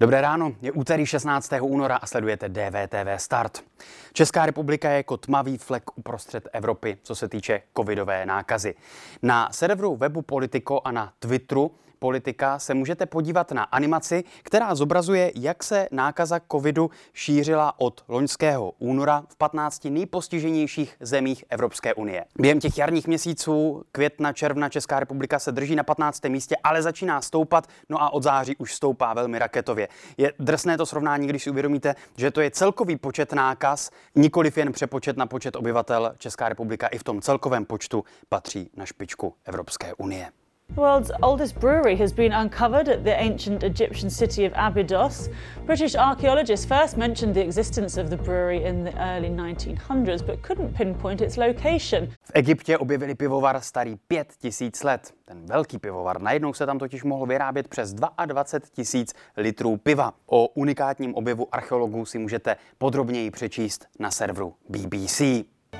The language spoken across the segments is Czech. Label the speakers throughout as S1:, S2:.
S1: Dobré ráno, je úterý 16. února a sledujete DVTV Start. Česká republika je jako tmavý flek uprostřed Evropy, co se týče covidové nákazy. Na serveru webu Politico a na Twitteru politika se můžete podívat na animaci, která zobrazuje, jak se nákaza covidu šířila od loňského února v 15 nejpostiženějších zemích Evropské unie. Během těch jarních měsíců, května, června, Česká republika se drží na 15. místě, ale začíná stoupat, no a od září už stoupá velmi raketově. Je drsné to srovnání, když si uvědomíte, že to je celkový počet nákaz, nikoliv jen přepočet na počet obyvatel. Česká republika i v tom celkovém počtu patří na špičku Evropské unie.
S2: The world's oldest brewery has been uncovered at the ancient Egyptian city of Abydos. British archaeologists first mentioned the existence of the brewery in the early 1900s but couldn't pinpoint its location.
S1: V Egyptě objevili pivovar starý 5000 let. Ten velký pivovar, najednou se tam totiž mohl vyrábět přes 22 tisíc litrů piva. O unikátním objevu archeologů si můžete podrobněji přečíst na serveru BBC.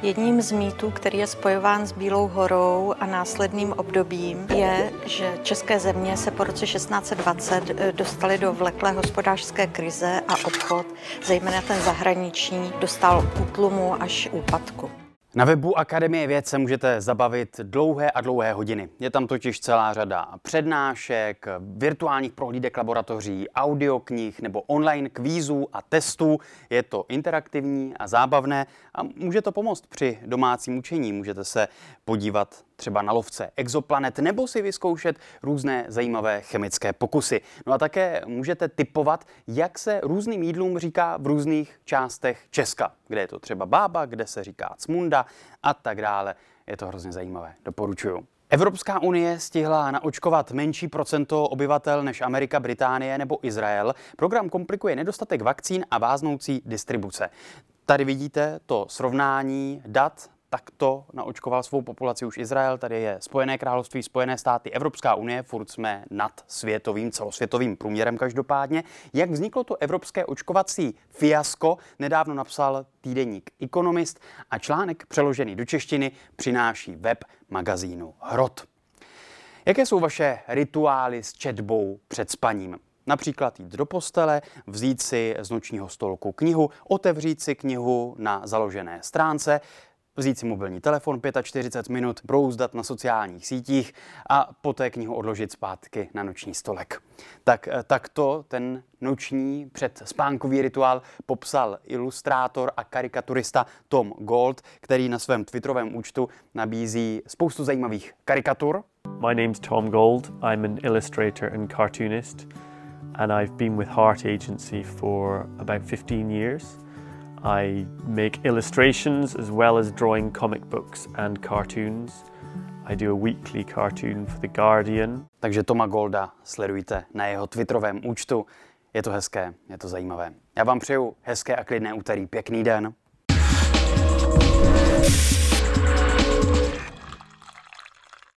S3: Jedním z mýtů, který je spojován s Bílou horou a následným obdobím, je, že české země se po roce 1620 eh, dostaly do vleklé hospodářské krize a obchod, zejména ten zahraniční, dostal útlumu až úpadku.
S1: Na webu Akademie věd se můžete zabavit dlouhé a dlouhé hodiny. Je tam totiž celá řada přednášek, virtuálních prohlídek laboratoří, audioknih nebo online kvízů a testů. Je to interaktivní a zábavné a může to pomoct při domácím učení. Můžete se podívat třeba na lovce exoplanet nebo si vyzkoušet různé zajímavé chemické pokusy. No a také můžete typovat, jak se různým jídlům říká v různých částech Česka, kde je to třeba bába, kde se říká cmunda a tak dále. Je to hrozně zajímavé, doporučuju. Evropská unie stihla naočkovat menší procento obyvatel než Amerika, Británie nebo Izrael. Program komplikuje nedostatek vakcín a váznoucí distribuce. Tady vidíte to srovnání dat takto naočkoval svou populaci už Izrael, tady je Spojené království, Spojené státy, Evropská unie, furt jsme nad světovým, celosvětovým průměrem každopádně. Jak vzniklo to evropské očkovací fiasko, nedávno napsal týdeník Economist a článek přeložený do češtiny přináší web magazínu Hrot. Jaké jsou vaše rituály s četbou před spaním? Například jít do postele, vzít si z nočního stolku knihu, otevřít si knihu na založené stránce, vzít si mobilní telefon 45 minut, brouzdat na sociálních sítích a poté knihu odložit zpátky na noční stolek. Tak eh, takto ten noční předspánkový rituál popsal ilustrátor a karikaturista Tom Gold, který na svém twitterovém účtu nabízí spoustu zajímavých karikatur.
S4: My name's Tom Gold. I'm an illustrator and cartoonist and I've been with Heart Agency for about 15 years. I make illustrations as well as drawing comic books and cartoons. I do a weekly cartoon for The Guardian.
S1: Takže Toma Golda sledujte na jeho twitterovém účtu. Je to hezké, je to zajímavé. Já vám přeju hezké a klidné úterý, pěkný den.